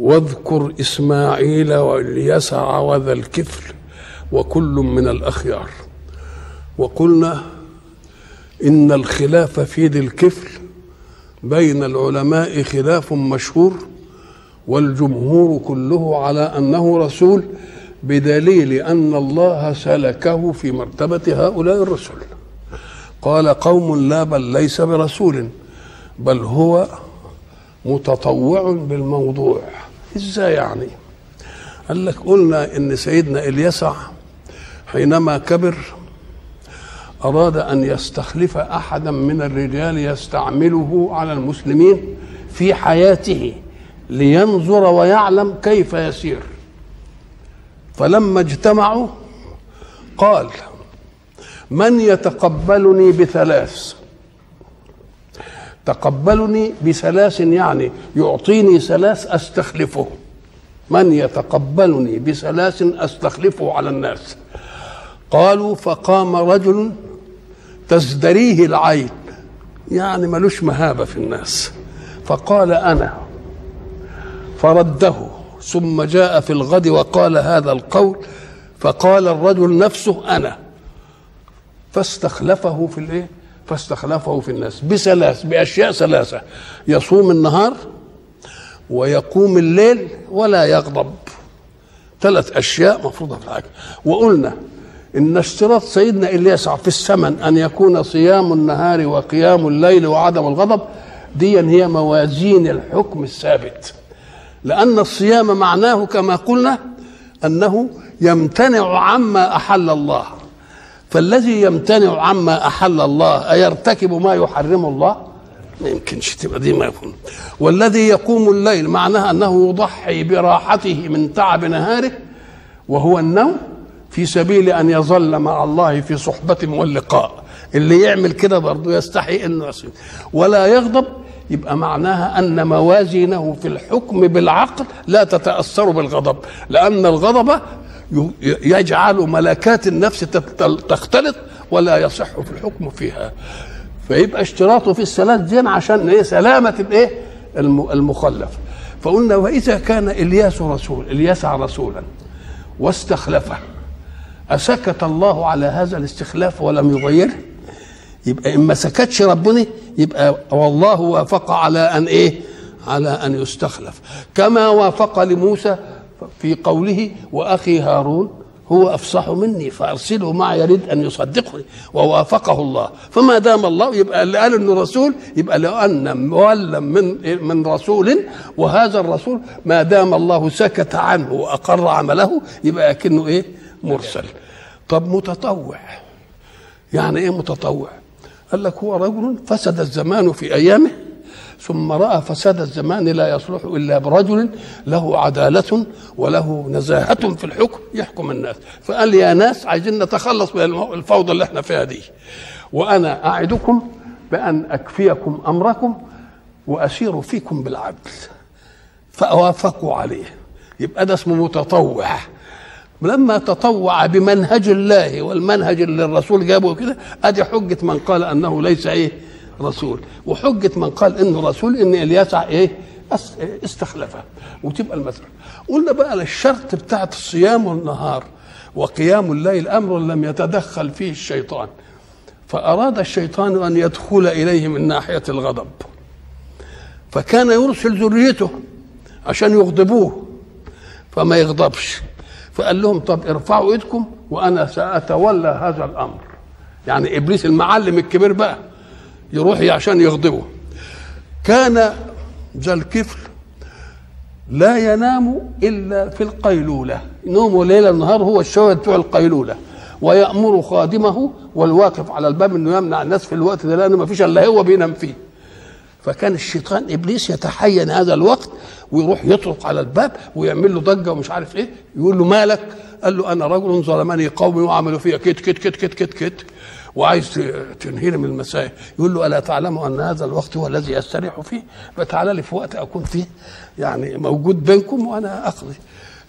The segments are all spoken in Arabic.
واذكر إسماعيل واليسع وذا الكفل وكل من الأخيار. وقلنا إن الخلاف في ذي الكفل بين العلماء خلاف مشهور والجمهور كله على أنه رسول بدليل أن الله سلكه في مرتبة هؤلاء الرسل. قال قوم لا بل ليس برسول بل هو متطوع بالموضوع. إزاي يعني؟ قال لك قلنا إن سيدنا إليسع حينما كبر أراد أن يستخلف أحدا من الرجال يستعمله على المسلمين في حياته لينظر ويعلم كيف يسير. فلما اجتمعوا قال من يتقبلني بثلاث؟ تقبلني بثلاث يعني يعطيني ثلاث أستخلفه. من يتقبلني بثلاث أستخلفه على الناس؟ قالوا فقام رجل تزدريه العين. يعني ملوش مهابة في الناس. فقال أنا. فرده. ثم جاء في الغد وقال هذا القول. فقال الرجل نفسه أنا. فاستخلفه في الإيه؟ فاستخلفه في الناس بثلاث بأشياء ثلاثة يصوم النهار ويقوم الليل ولا يغضب. ثلاث أشياء مفروضة في الحاجة وقلنا إن اشتراط سيدنا إلياس في الثمن أن يكون صيام النهار وقيام الليل وعدم الغضب دي هي موازين الحكم الثابت. لأن الصيام معناه كما قلنا أنه يمتنع عما أحل الله. فالذي يمتنع عما أحل الله أيرتكب ما يحرم الله؟ ما يمكنش تبقى دي ما يكون. والذي يقوم الليل معناها أنه يضحي براحته من تعب نهاره وهو النوم في سبيل أن يظل مع الله في صحبة واللقاء. اللي يعمل كده برضه يستحي إنه يصيم ولا يغضب يبقى معناها أن موازينه في الحكم بالعقل لا تتأثر بالغضب. لأن الغضب يجعل ملكات النفس تختلط ولا يصح في الحكم فيها. فيبقى اشتراطه في دين عشان إيه؟ سلامة الإيه؟ المخلف. فقلنا وإذا كان إلياس رسول اليسع رسولا واستخلفه أسكت الله على هذا الاستخلاف ولم يغيره؟ يبقى إن ما سكتش ربنا يبقى والله وافق على أن إيه؟ على أن يستخلف. كما وافق لموسى في قوله وأخي هارون هو أفصح مني فأرسله معي يريد أن يصدقني ووافقه الله. فما دام الله يبقى اللي قال انه رسول يبقى لأن مولى من من رسول وهذا الرسول ما دام الله سكت عنه وأقر عمله يبقى كأنه إيه؟ مرسل. طب متطوع. يعني إيه متطوع؟ قال لك هو رجل فسد الزمان في أيامه ثم رأى فساد الزمان لا يصلح إلا برجل له عدالة وله نزاهة في الحكم يحكم الناس. فقال يا ناس عايزين نتخلص من الفوضى اللي إحنا فيها دي. وأنا أعدكم بأن أكفيكم أمركم وأسير فيكم بالعدل. فوافقوا عليه. يبقى ده اسمه متطوع. لما تطوع بمنهج الله والمنهج اللي الرسول جابه كده أدي حجة من قال أنه ليس إيه؟ رسول. وحجة من قال انه رسول إن اليسع إيه؟ استخلفه. وتبقى المسألة. قلنا بقى الشرط بتاعت الصيام والنهار. وقيام الليل أمر لم يتدخل فيه الشيطان. فأراد الشيطان أن يدخل إليه من ناحية الغضب. فكان يرسل ذريته عشان يغضبوه. فما يغضبش. فقال لهم طب ارفعوا ايدكم وأنا سأتولى هذا الأمر. يعني إبليس المعلم الكبير بقى. يروح عشان يغضبه. كان ذا الكفل لا ينام إلا في القيلولة. نومه ليل النهار هو الشويه بتوع القيلولة. ويأمر خادمه والواقف على الباب إنه يمنع الناس في الوقت ده لأنه ما فيش إلا هو بينام فيه. فكان الشيطان إبليس يتحين هذا الوقت ويروح يطرق على الباب ويعمل له ضجة ومش عارف إيه. يقول له مالك؟ قال له أنا رجل ظلمني قومي وعملوا فيا كت كت كت كت كت كت. وعايز تنهيني من المسائل. يقول له ألا تعلم أن هذا الوقت هو الذي أستريح فيه؟ فتعالى لي في وقت أكون فيه يعني موجود بينكم وأنا أقضي.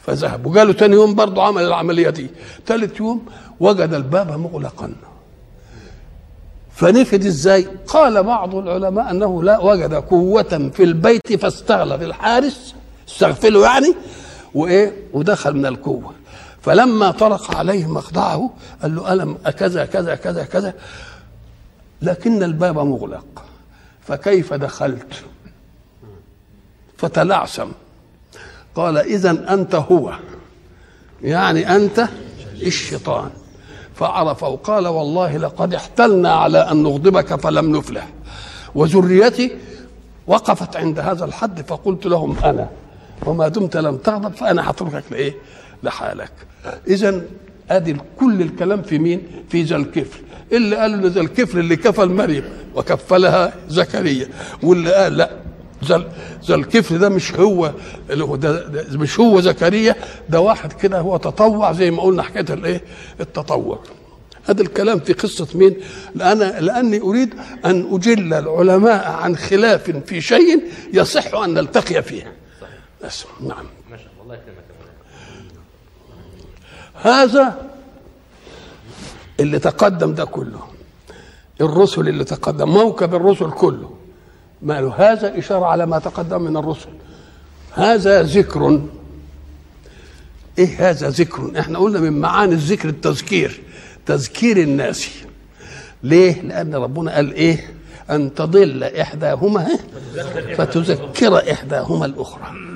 فذهب. وقالوا تاني يوم برضه عمل العملية دي. ثالث يوم وجد الباب مغلقا. فنفد إزاي؟ قال بعض العلماء أنه لا وجد قوة في البيت فاستغلب الحارس. استغفله يعني. وإيه؟ ودخل من القوة. فلما طرق عليه مخدعه قال له ألم كذا كذا كذا كذا؟ لكن الباب مغلق. فكيف دخلت؟ فتلعثم. قال إذا أنت هو. يعني أنت الشيطان. فعرف وقال والله لقد احتلنا على أن نغضبك فلم نفلح. وذريتي وقفت عند هذا الحد فقلت لهم أنا. وما دمت لم تغضب فأنا هتركك لإيه؟ لحالك. اذا أدي كل الكلام في مين؟ في ذا الكفل اللي قالوا إن ذا الكفل اللي كفل مريم وكفلها زكريا واللي قال لا ذا الكفل ده مش هو ده, مش هو زكريا ده واحد كده هو تطوع زي ما قلنا حكاية الإيه؟ التطوع. هذا الكلام في قصة مين؟ لأن لأني أريد أن أجل العلماء عن خلاف في شيء يصح أن نلتقي فيه. بس نعم. ما شاء الله هذا اللي تقدم ده كله الرسل اللي تقدم موكب الرسل كله. ماله؟ هذا إشارة على ما تقدم من الرسل. هذا ذكر. إيه هذا ذكر؟ إحنا قلنا من معاني الذكر التذكير تذكير الناس. ليه؟ لأن ربنا قال إيه؟ أن تضل إحداهما. فتذكر إحداهما الأخرى.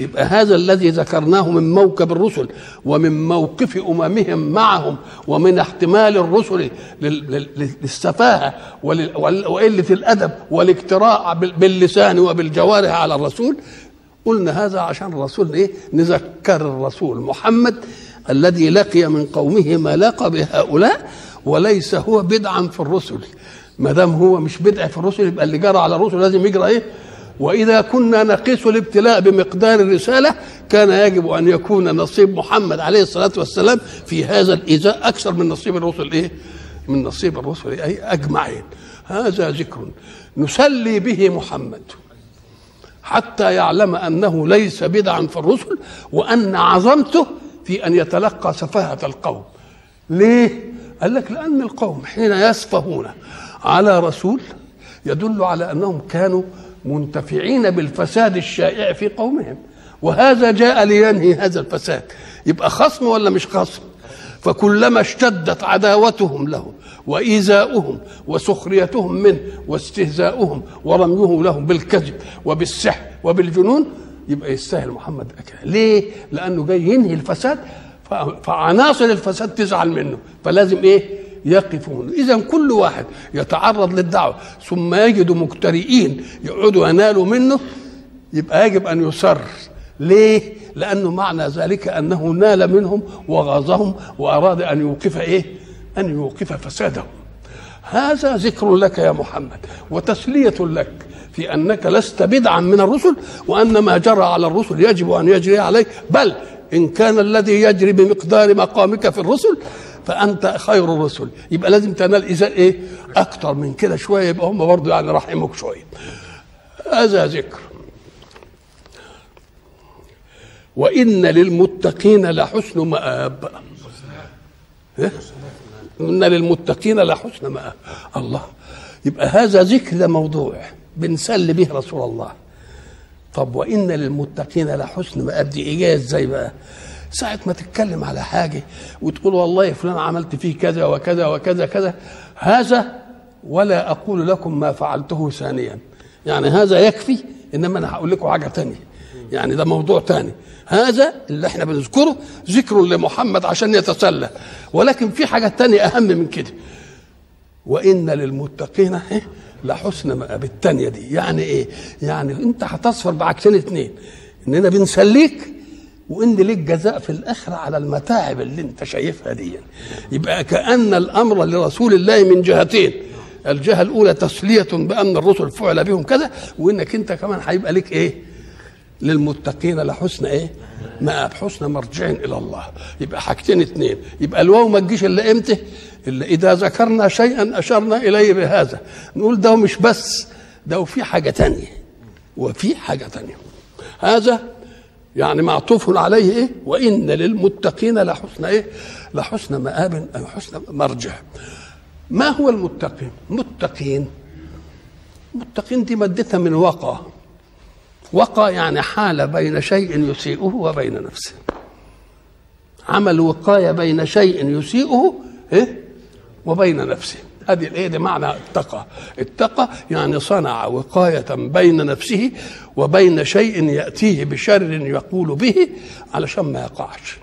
يبقى هذا الذي ذكرناه من موكب الرسل ومن موقف أممهم معهم ومن احتمال الرسل للسفاهة وقلة الأدب والاقتراء باللسان وبالجوارح على الرسول. قلنا هذا عشان الرسول إيه؟ نذكر الرسول محمد الذي لقي من قومه ما لقى بهؤلاء وليس هو بدعا في الرسل. ما دام هو مش بدع في الرسل يبقى اللي جرى على الرسل لازم يجرى إيه؟ وإذا كنا نقيس الابتلاء بمقدار الرسالة كان يجب أن يكون نصيب محمد عليه الصلاة والسلام في هذا الايذاء أكثر من نصيب الرسل إيه؟ من نصيب الرسل أي أجمعين. هذا ذكر. نسلي به محمد حتى يعلم أنه ليس بدعا في الرسل وأن عظمته في أن يتلقى سفاهة القوم. ليه؟ قال لك لأن القوم حين يسفهون على رسول يدل على أنهم كانوا منتفعين بالفساد الشائع في قومهم. وهذا جاء لينهي هذا الفساد. يبقى خصم ولا مش خصم؟ فكلما اشتدت عداوتهم له وإيذاؤهم وسخريتهم منه واستهزاؤهم ورميه لهم بالكذب وبالسحر وبالجنون يبقى يستاهل محمد أكله ليه؟ لأنه جاي ينهي الفساد فعناصر الفساد تزعل منه. فلازم إيه؟ يقفون. اذا كل واحد يتعرض للدعوة ثم يجد مجترئين يقعدوا ينالوا منه يبقى يجب أن يصر. ليه؟ لأنه معنى ذلك أنه نال منهم وغاظهم وأراد أن يوقف إيه؟ أن يوقف فسادهم. هذا ذكر لك يا محمد وتسلية لك في أنك لست بدعا من الرسل وأن ما جرى على الرسل يجب أن يجري عليك. بل إن كان الذي يجري بمقدار مقامك في الرسل فأنت خير الرسل. يبقى لازم تنال ازاء إيه؟ أكتر من كده شوية يبقى هم برضه يعني رحمك شوية. هذا ذكر. وإن للمتقين لحسن مآب. إيه؟ إن للمتقين لحسن مآب. الله. يبقى هذا ذكر ده موضوع بنسل به رسول الله. طب وإن للمتقين لحسن مآب؟ دي إيه إزاي بقى. ساعة ما تتكلم على حاجة وتقول والله فلان عملت فيه كذا وكذا وكذا كذا هذا ولا أقول لكم ما فعلته ثانيا. يعني هذا يكفي إنما أنا هقول لكم حاجة تانية. يعني ده موضوع تاني. هذا اللي إحنا بنذكره ذكر لمحمد عشان يتسلى. ولكن في حاجة تانية أهم من كده. وإن للمتقين إيه؟ لحسن مآب التانية دي. يعني إيه؟ يعني أنت هتصفر بعكسين اتنين. إننا بنسليك وإن ليك جزاء في الآخرة على المتاعب اللي أنت شايفها دي. يبقى كأن الأمر لرسول الله من جهتين. الجهة الأولى تسلية بأن الرسل فعل بهم كذا وإنك أنت كمان هيبقى لك إيه؟ للمتقين لحسن إيه؟ مآب حسن مرجع إلى الله. يبقى حاجتين اثنين يبقى الواو ما تجيش إلا إمتى؟ إلا إذا ذكرنا شيئا أشرنا إليه بهذا. نقول ده مش بس ده وفي حاجة تانية. وفي حاجة تانية. هذا يعني معطوف عليه إيه؟ وإن للمتقين لحسن إيه؟ لحسن مآب أو حسن مرجع. ما هو المتقين؟ متقين متقين دي مادتها من وقى وقى يعني حال بين شيء يسيئه وبين نفسه. عمل وقاية بين شيء يسيئه إيه؟ وبين نفسه. هذه الايه دي معنى اتقى اتقى يعني صنع وقاية بين نفسه وبين شيء يأتيه بشر يقول به علشان ما يقعش.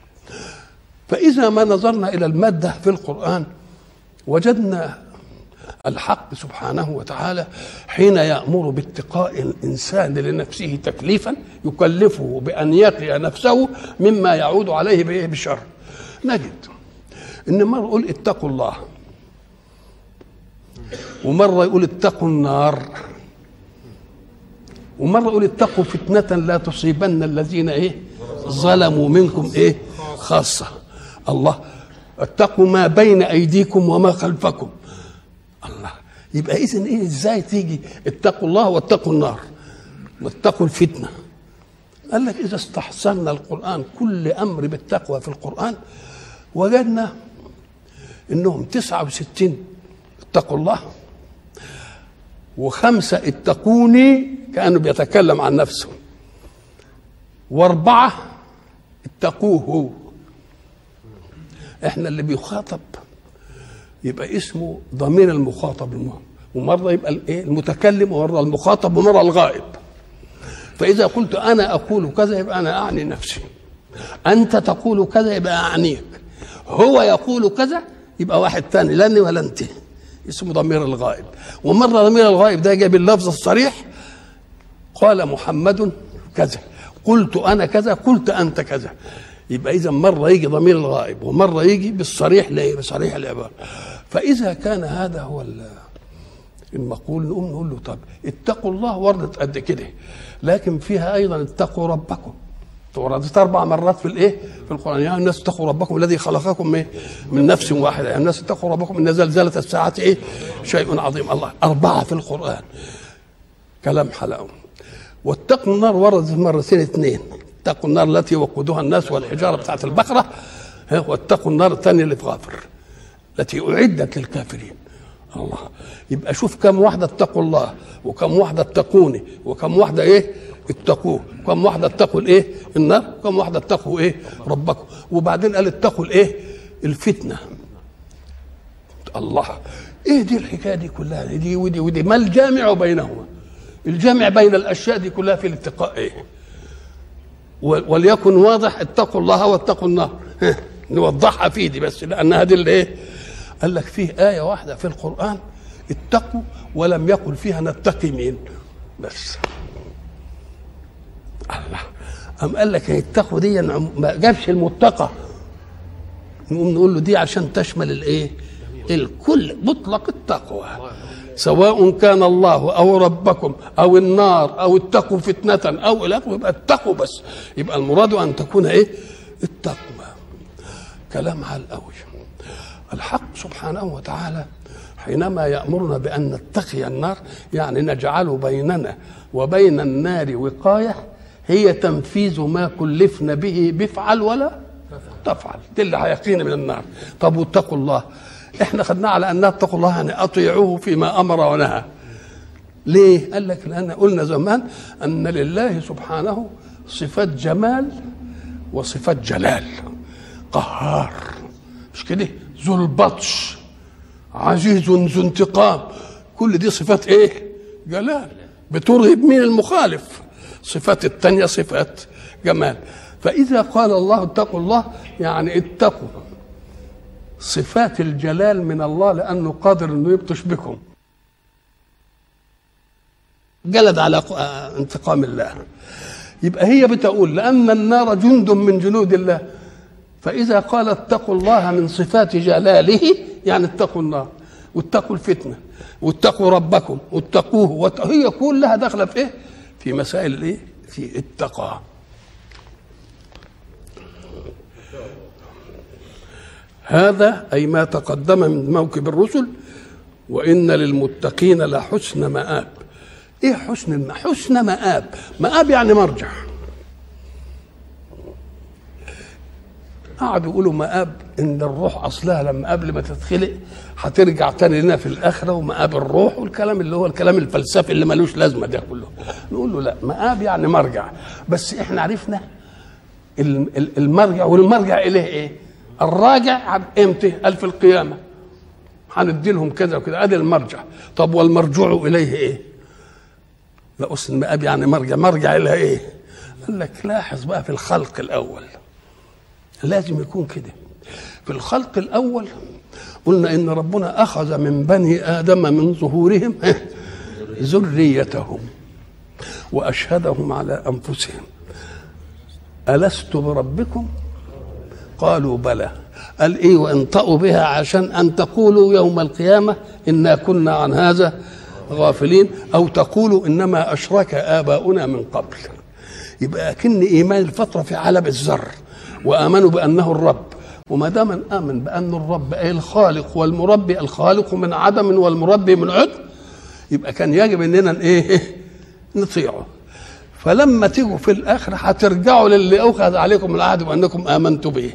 فإذا ما نظرنا إلى المادة في القرآن وجدنا الحق سبحانه وتعالى حين يأمر باتقاء الإنسان لنفسه تكليفا يكلفه بأن يقي نفسه مما يعود عليه بشر. نجد إن مرة يقول اتقوا الله. ومرة يقول اتقوا النار. ومرة يقول اتقوا فتنة لا تصيبن الذين إيه ظلموا منكم إيه خاصة. الله اتقوا ما بين أيديكم وما خلفكم. الله يبقى اذا إيه إزاي تيجي اتقوا الله واتقوا النار؟ واتقوا الفتنة. قال لك إذا استحسنا القرآن كل أمر بالتقوى في القرآن وجدنا إنهم 69 اتقوا الله. وخمسة اتقوني كأنه بيتكلم عن نفسه. واربعة اتقوه. هو إحنا اللي بيخاطب. يبقى اسمه ضمير المخاطب المهم ومرة يبقى الايه المتكلم ومرة المخاطب ومرة الغائب. فإذا قلت أنا أقول كذا يبقى أنا أعني نفسي. أنت تقول كذا يبقى أعنيك. هو يقول كذا يبقى واحد ثاني لا اني ولا انت اسمه ضمير الغائب. ومرة ضمير الغائب ده جاي باللفظ الصريح قال محمد كذا قلت أنا كذا قلت أنت كذا. يبقى إذا مرة يجي ضمير الغائب ومرة يجي بالصريح لا بصريح العباره فإذا كان هذا هو المقول نقوم نقول له طب اتقوا الله وردت قد كده. لكن فيها أيضا اتقوا ربكم. وردت أربع مرات في الإيه؟ في القرآن. يا الناس اتقوا ربكم الذي خلقكم إيه من نفس واحدة. يا الناس اتقوا ربكم إن زلزله الساعة إيه؟ شيء عظيم. الله. أربعة في القرآن. كلام حلاوة. واتقوا النار وردت مرتين اثنين. اتقوا النار التي وقودها الناس والحجارة بتاعت البقرة. واتقوا النار الثانية اللي في غافر التي أعدت للكافرين. الله. يبقى شوف كم واحدة اتقوا الله وكم واحدة اتقوني وكم واحدة إيه؟ اتقوه. كم واحدة اتقوا الايه؟ النار. وكم واحدة اتقوا إيه؟ ربكم. وبعدين قال اتقوا الايه؟ الفتنة. الله. إيه دي الحكاية دي كلها؟ دي ودي ودي. ما الجامع بينهما؟ الجامع بين الأشياء دي كلها في الاتقاء إيه؟ وليكن واضح اتقوا الله واتقوا النار. نوضحها فيه دي بس لأن هذه الايه؟ قال لك فيه آية واحدة في القرآن. اتقوا ولم يقل فيها نتقي مين. بس. الله. أم قال لك اتقوا دي ما جابش المتقى. نقوم نقول له دي عشان تشمل الإيه؟ الكل مطلق التقوى. سواء كان الله أو ربكم أو النار أو اتقوا فتنة أو إلى يبقى اتقوا بس. يبقى المراد أن تكون إيه؟ التقوى. كلام عال قوي الحق سبحانه وتعالى حينما يأمرنا بأن نتقي النار يعني نجعل بيننا وبين النار وقاية هي تنفيذ ما كلفنا به بفعل ولا تفعل. دي اللي هيقينا من النار. طب واتقوا الله. إحنا خدناه على ان اتقوا الله يعني أطيعوه فيما أمر ونهى. ليه؟ قال لك لأن قلنا زمان أن لله سبحانه صفات جمال وصفات جلال. قهار. مش كده؟ ذو البطش. عزيز ذو انتقام. كل دي صفات إيه؟ جلال. بترهب مين المخالف؟ صفات التانية صفات جمال. فإذا قال الله اتقوا الله يعني اتقوا صفات الجلال من الله لأنه قادر أنه يبطش بكم. جلد على انتقام الله. يبقى هي بتقول لأن النار جند من جنود الله. فإذا قال اتقوا الله من صفات جلاله يعني اتقوا النار واتقوا الفتنة واتقوا ربكم واتقوه هي كلها داخلة في إيه؟ في مسائل الايه؟ في التقى هذا أي ما تقدم من موكب الرسل وإن للمتقين لحسن مآب. إيه حسن حسن مآب. مآب يعني مرجع قعدوا يقولوا مآب إن الروح أصلها لما قبل ما تتخلق هترجع تاني لنا في الآخرة ومآب الروح والكلام اللي هو الكلام الفلسفي اللي ملوش لازمة ده كله. نقول له لا مآب يعني مرجع. بس إحنا عرفنا المرجع والمرجع إليه إيه؟ الراجع إمتى؟ قال في القيامة. هندي لهم كذا وكذا أدي المرجع. طب والمرجوع إليه إيه؟ لا أصل المآب يعني مرجع. مرجع إلى إيه؟ قال لك لاحظ بقى في الخلق الأول. لازم يكون كده. في الخلق الأول قلنا إن ربنا أخذ من بني آدم من ظهورهم ذريتهم وأشهدهم على أنفسهم. ألست بربكم؟ قالوا بلى. قال إيه وانطقوا بها عشان أن تقولوا يوم القيامة إنا كنا عن هذا غافلين أو تقولوا إنما أشرك آباؤنا من قبل. يبقى كن إيمان الفترة في عالم الذر وآمنوا بأنه الرب. وما دام آمن بأن الرب أي الخالق والمربي الخالق من عدم والمربي من عدم يبقى كان يجب إننا إيه؟ نطيعه. فلما تيجوا في الآخر هترجعوا للي اخذ عليكم العهد وأنكم آمنتوا به.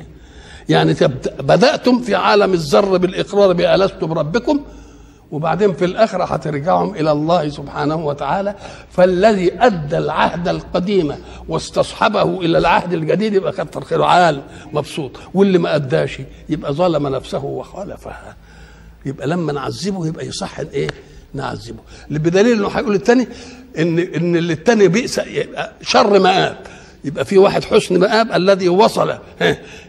يعني بدأتم في عالم الذر بالإقرار بالست بربكم وبعدين في الآخرة هترجعهم إلى الله سبحانه وتعالى. فالذي أدى العهد القديم واستصحبه إلى العهد الجديد يبقى كتر خيره عال مبسوط. واللي ما أداش يبقى ظلم نفسه وخالفها يبقى لما نعذبه يبقى يصح إيه نعذبه. بدليل إنه هيقول الثاني ان إن اللي الثاني بئس شر مآب. يبقى في واحد حسن مآب الذي وصل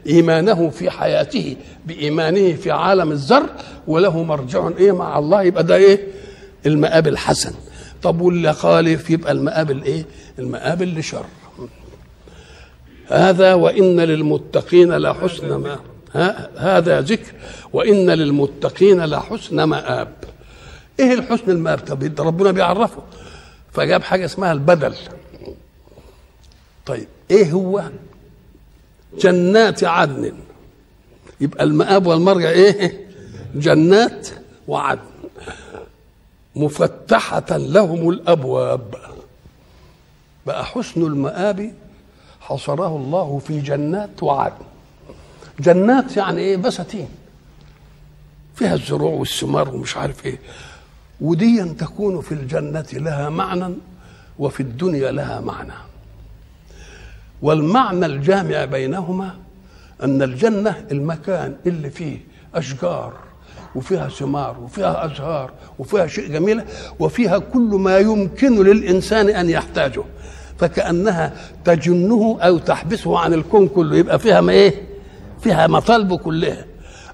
إيمانه في حياته بإيمانه في عالم الذر وله مرجع إيه مع الله يبقى ده إيه؟ المآب الحسن. طب واللي خالف؟ يبقى المآب الإيه؟ المآب اللي شر. هذا وإن للمتقين لحسن مآب. هذا ذكر. وإن للمتقين لحسن مآب. إيه الحسن المآب؟ طب ربنا بيعرفه. فجاب حاجة اسمها البدل. طيب إيه هو؟ جنات عدن. يبقى المآب والمرجع إيه؟ جنات وعدن. مفتحة لهم الأبواب. بقى حسن المآب حصره الله في جنات وعدن. جنات يعني إيه؟ بساتين. فيها الزروع والثمار ومش عارف إيه. وديا تكون في الجنة لها معنى وفي الدنيا لها معنى. والمعنى الجامع بينهما أن الجنة المكان اللي فيه أشجار وفيها ثمار وفيها أزهار وفيها شيء جميلة وفيها كل ما يمكن للإنسان أن يحتاجه فكأنها تجنه أو تحبسه عن الكون كله يبقى فيها ما إيه؟ فيها مطالبه كلها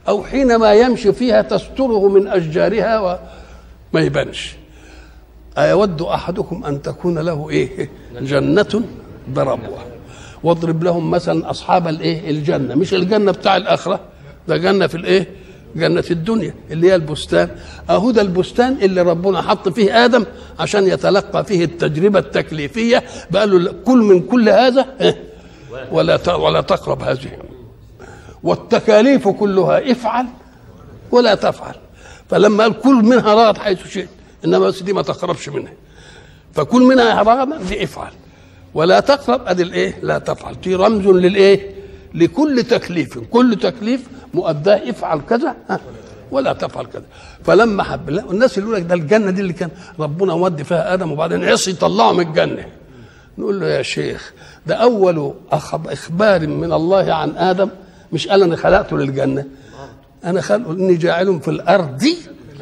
أو حينما يمشي فيها تستره من أشجارها وما يبانش. أيود أحدكم أن تكون له إيه؟ جنة بربوة واضرب لهم مثلا أصحاب الإيه؟ الجنة. مش الجنة بتاع الآخرة ده جنة في الإيه؟ جنة الدنيا اللي هي البستان. أهو ده البستان اللي ربنا حط فيه آدم عشان يتلقى فيه التجربة التكليفية. بقال له كل من كل هذا ولا ولا تقرب هذه. والتكاليف كلها افعل ولا تفعل. فلما قال كل منها رغد حيث شئت إنما بس دي ما تقربش منها. فكل منها رغد دي افعل. ولا تقرب. أدي الإيه؟ لا تفعل. دي رمز للإيه؟ لكل تكليف. كل تكليف مؤداه افعل كذا ولا تفعل كذا. فلما حب الناس اللي يقول لك ده الجنة دي اللي كان ربنا ودي فيها آدم وبعدين عصي طلعه من الجنة. نقول له يا شيخ ده أول إخبار من الله عن آدم مش قال أنا خلقته للجنة. أنا خلقه إني جاعل في الأرض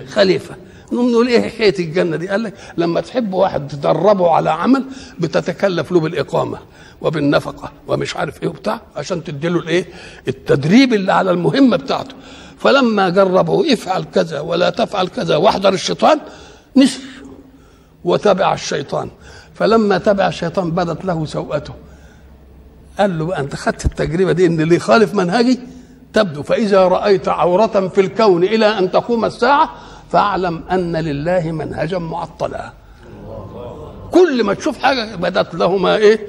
خليفة. نقوم نقول إيه حكاية الجنة دي؟ قال لك لما تحب واحد تدربه على عمل بتتكلف له بالإقامة وبالنفقة ومش عارف إيه وبتاع عشان تديله الإيه؟ التدريب اللي على المهمة بتاعته فلما جربه افعل كذا ولا تفعل كذا واحذر الشيطان نسي وتبع الشيطان فلما تبع الشيطان بدت له سوءته قال له بقى أنت خدت التجربة دي إن اللي يخالف منهجي تبدو فإذا رأيت عورة في الكون إلى أن تقوم الساعة فاعلم أن لله منهجا معطلا. كل ما تشوف حاجة بدات لهما إيه؟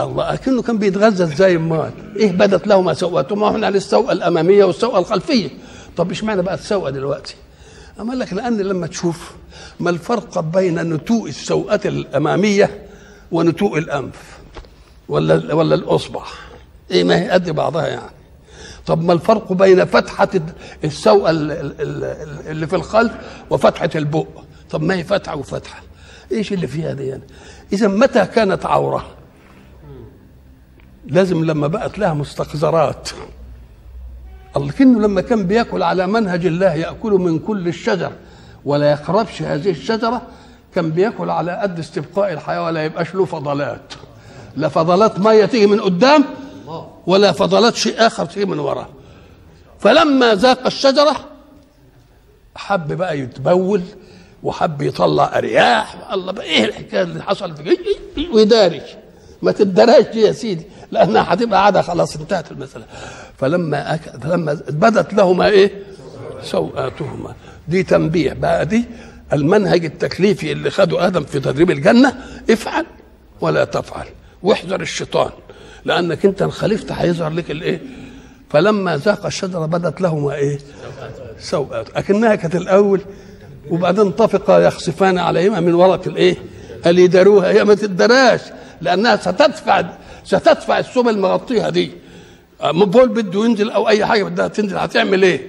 الله أكنه كان بيتغذى إزاي امال إيه بدت لهما سوءتهما إحنا على السوءه الأمامية والسوءه الخلفية. طب اشمعنى بقت سوءه دلوقتي؟ أما لك لأن لما تشوف ما الفرق بين نتوء السوءة الأمامية ونتوء الأنف ولا ولا الأصبع. إيه ما هي؟ قد بعضها يعني. طب ما الفرق بين فتحة السوءة اللي في الخلف وفتحة البق طب ما هي فتحة وفتحة. إيش اللي فيها دي يعني؟ إذا متى كانت عورة؟ لازم لما بقت لها مستقذرات لكنه لما كان بيأكل على منهج الله يأكل من كل الشجر ولا يقربش هذه الشجرة كان بيأكل على قد استبقاء الحياة ولا يبقاش له فضلات. لا فضلات ميه تيجي من قدام ولا فضلات شيء آخر تيجي من وراه. فلما ذاق الشجرة حب بقى يتبول وحب يطلع أرياح الله بقى إيه الحكاية اللي حصلت؟ ويداري. ما دي يا سيدي لأنها هتبقى عاده خلاص انتهت المسألة. فلما أك... فلما بدت لهما إيه؟ سوءاتهما. دي تنبيه بقى دي المنهج التكليفي اللي خده آدم في تدريب الجنة افعل ولا تفعل واحذر الشيطان. لأنك أنت الخليفة هيظهر لك الإيه؟ فلما ذاق الشجرة بدت لهما إيه؟ سوءات. أكنها كانت الأول وبعدين طفقا يخصفان عليهما من ورق الإيه؟ قال يداروها هي ما تدراش لأنها ستدفع ستدفع السم المغطيها دي. بول بده ينزل أو أي حاجة بدها تنزل هتعمل إيه؟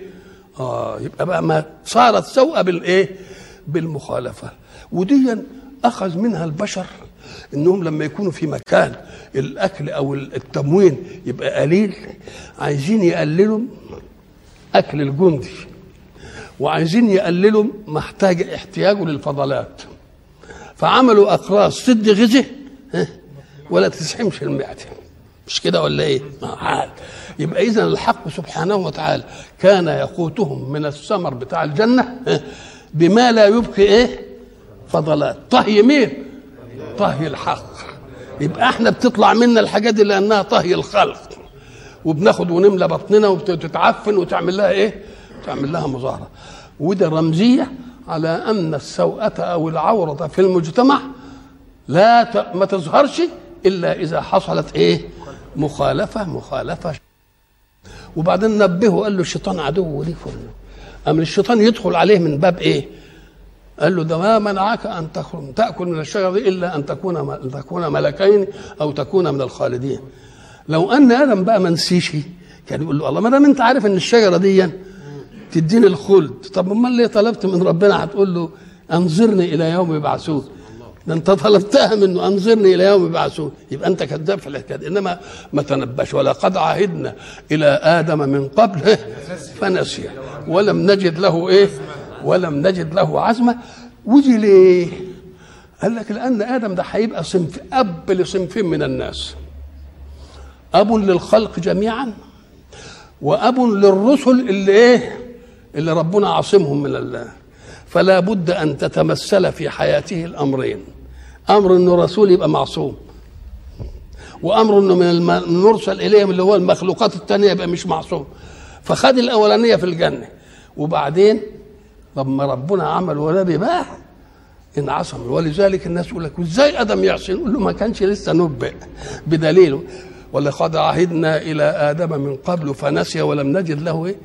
آه يبقى بقى ما صارت سوءة بالإيه؟ بالمخالفة. ودي أخذ منها البشر إنهم لما يكونوا في مكان الأكل أو التموين يبقى قليل عايزين يقللوا أكل الجندي وعايزين يقللوا محتاج احتياجه للفضلات فعملوا أقراص تدي غذاء ولا تسحمش المعدة مش كده ولا إيه؟ يبقى اذا الحق سبحانه وتعالى كان يقوتهم من الثمر بتاع الجنة بما لا يبقي إيه؟ فضلات طهي مين؟ طهي الحق يبقى إحنا بتطلع منا الحاجات دي لانها طهي الخلق وبناخد ونملى بطننا وتتعفن وتعمل لها إيه؟ تعمل لها مظاهرة وده رمزية على أن السوءة أو العورة في المجتمع لا ت... ما تظهرش إلا إذا حصلت إيه؟ مخالفة مخالفة وبعدين نبهه قال له الشيطان عدو ليك أم الشيطان يدخل عليه من باب إيه؟ قال له ده ما منعك أن تأكل من الشجره دي إلا أن تكون أن تكون ملكين أو تكون من الخالدين. لو أن آدم بقى ما نسيش كان يقول له الله ما دام أنت عارف إن الشجرة دي تديني الخلد طب أمال ليه طلبت من ربنا هتقول له أنظرني إلى يوم يبعثون؟ ده أنت طلبتها منه أنظرني إلى يوم يبعثون. يبقى أنت كذاب في الحكاية إنما ما تنبش ولقد عهدنا إلى آدم من قبل فنسي. ولم نجد له إيه؟ ولم نجد له عزمة. ودي ليه؟ قال لك لأن آدم ده هيبقى صنف أب لصنفين من الناس. أب للخلق جميعا وأب للرسل اللي إيه؟ اللي ربنا عاصمهم من الله. فلا بد أن تتمثل في حياته الأمرين. أمر إنه رسول يبقى معصوم وأمر إنه من المرسل إليهم اللي هو المخلوقات الثانية يبقى مش معصوم. فخد الأولانية في الجنة وبعدين لما ربنا عمل ولد بقى انعصم ولذلك الناس يقول لك إزاي آدم يعصي؟ نقول له ما كانش لسه نبئ بدليله. ولقد عهدنا إلى آدم من قبل فنسي ولم نجد له إيه؟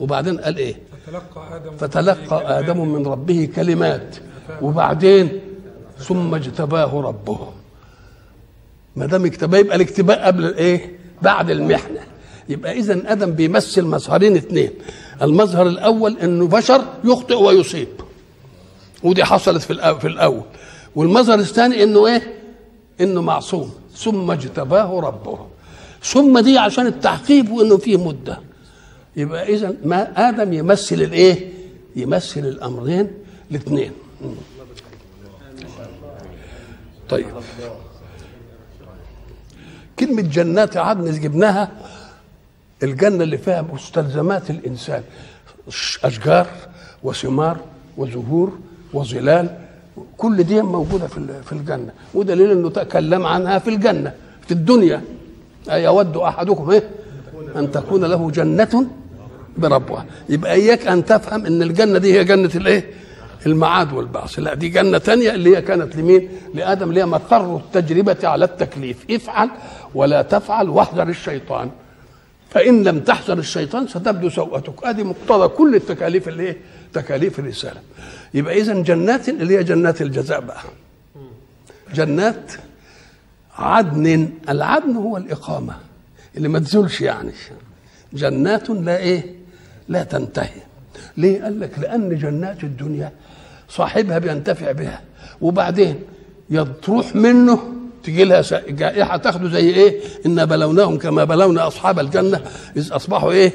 وبعدين قال إيه؟ فتلقى آدم فتلقى آدم من ربه كلمات. وبعدين ثم اجتباه ربه. ما دام اجتباه يبقى الاجتباء قبل الإيه؟ بعد المحنة. يبقى اذا آدم بيمثل مظهرين اثنين المظهر الأول إنه بشر يخطئ ويصيب. ودي حصلت في الأول. والمظهر الثاني إنه إيه؟ إنه معصوم. ثم اجتباه ربه. ثم دي عشان التعقيب وإنه فيه مدة. يبقى اذا ما آدم يمثل الإيه؟ يمثل الأمرين الاثنين. طيب. كلمة جنات عدن جبناها الجنة اللي فيها مستلزمات الإنسان. أشجار وثمار وزهور وظلال كل دي موجودة في في الجنة. ودليل إنه تكلم عنها في الجنة في الدنيا. أيود أحدكم إيه؟ أن تكون له جنة بربوة يبقى إياك أن تفهم إن الجنة دي هي جنة الإيه؟ المعاد والبعث. لا دي جنة تانية اللي هي كانت لمين؟ لآدم اللي هي مقر التجربة على التكليف. افعل ولا تفعل واحذر الشيطان. فإن لم تحذر الشيطان ستبدو سوءتك. ادي مقتضى كل التكاليف اللي هي تكاليف الرسالة. يبقى إذا جنات اللي هي جنات الجزاء بقى. جنات عدن العدن هو الإقامة. اللي ما تزولش يعني. جنات لا إيه؟ لا تنتهي. ليه؟ قال لك لأن جنات الدنيا صاحبها بينتفع بها. وبعدين تروح منه تجي لها جائحة تاخده زي إيه؟ إن بلوناهم كما بلونا أصحاب الجنة. إذ أصبحوا إيه؟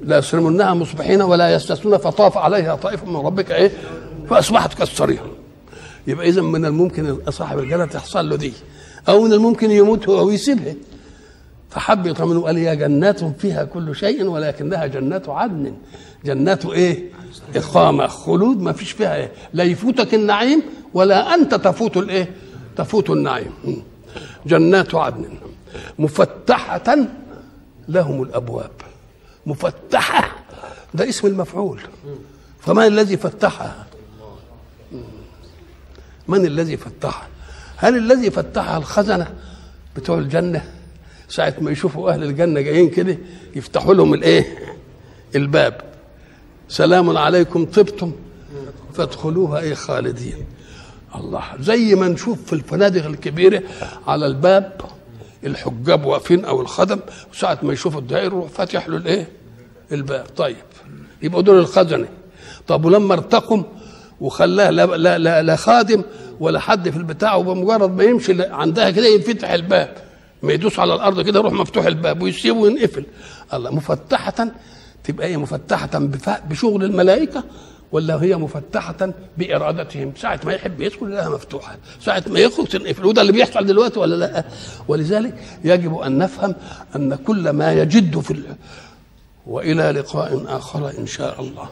لا يسرمنها مصبحين ولا يستثنون فطاف عليها طائف من ربك إيه؟ فأصبحت كالصريح يبقى إذا من الممكن صاحب الجنة تحصل له دي. أو من الممكن يموت هو ويسيبها. فحب يطمن وقال هي جنات فيها كل شيء ولكنها جنات عدن. جنات إيه؟ إقامة خلود ما فيش فيها إيه؟ لا يفوتك النعيم ولا أنت تفوت الإيه؟ تفوت النعيم. جنات عدن مفتحة لهم الأبواب. مفتحة ده اسم المفعول. فمن الذي فتحها؟ من الذي فتحها؟ هل الذي فتحها الخزنة بتوع الجنة؟ ساعة ما يشوفوا أهل الجنة جايين كده يفتحوا لهم الإيه؟ الباب. سلام عليكم طبتم. فادخلوها إيه خالدين. الله. زي ما نشوف في الفنادق الكبيرة على الباب الحجاب واقفين أو الخدم. ساعة ما يشوفوا الدائر يروح فاتح له الإيه؟ الباب. طيب. يبقوا دول الخزنة. طب ولما ارتقم وخلاه لا, لا, لا, لا خادم ولا حد في البتاع وبمجرد ما يمشي عندها كده ينفتح الباب. ما يدوس على الأرض كده يروح مفتوح الباب ويسيبه وينقفل. الله مفتحة تبقى هي مفتحة بشغل الملائكة ولا هي مفتحة بإرادتهم. ساعة ما يحب يدخل لها مفتوحة. ساعة ما يخرج تنقفل وده اللي بيحصل دلوقتي ولا لا. ولذلك يجب أن نفهم أن كل ما يجد في وإلى لقاء آخر إن شاء الله.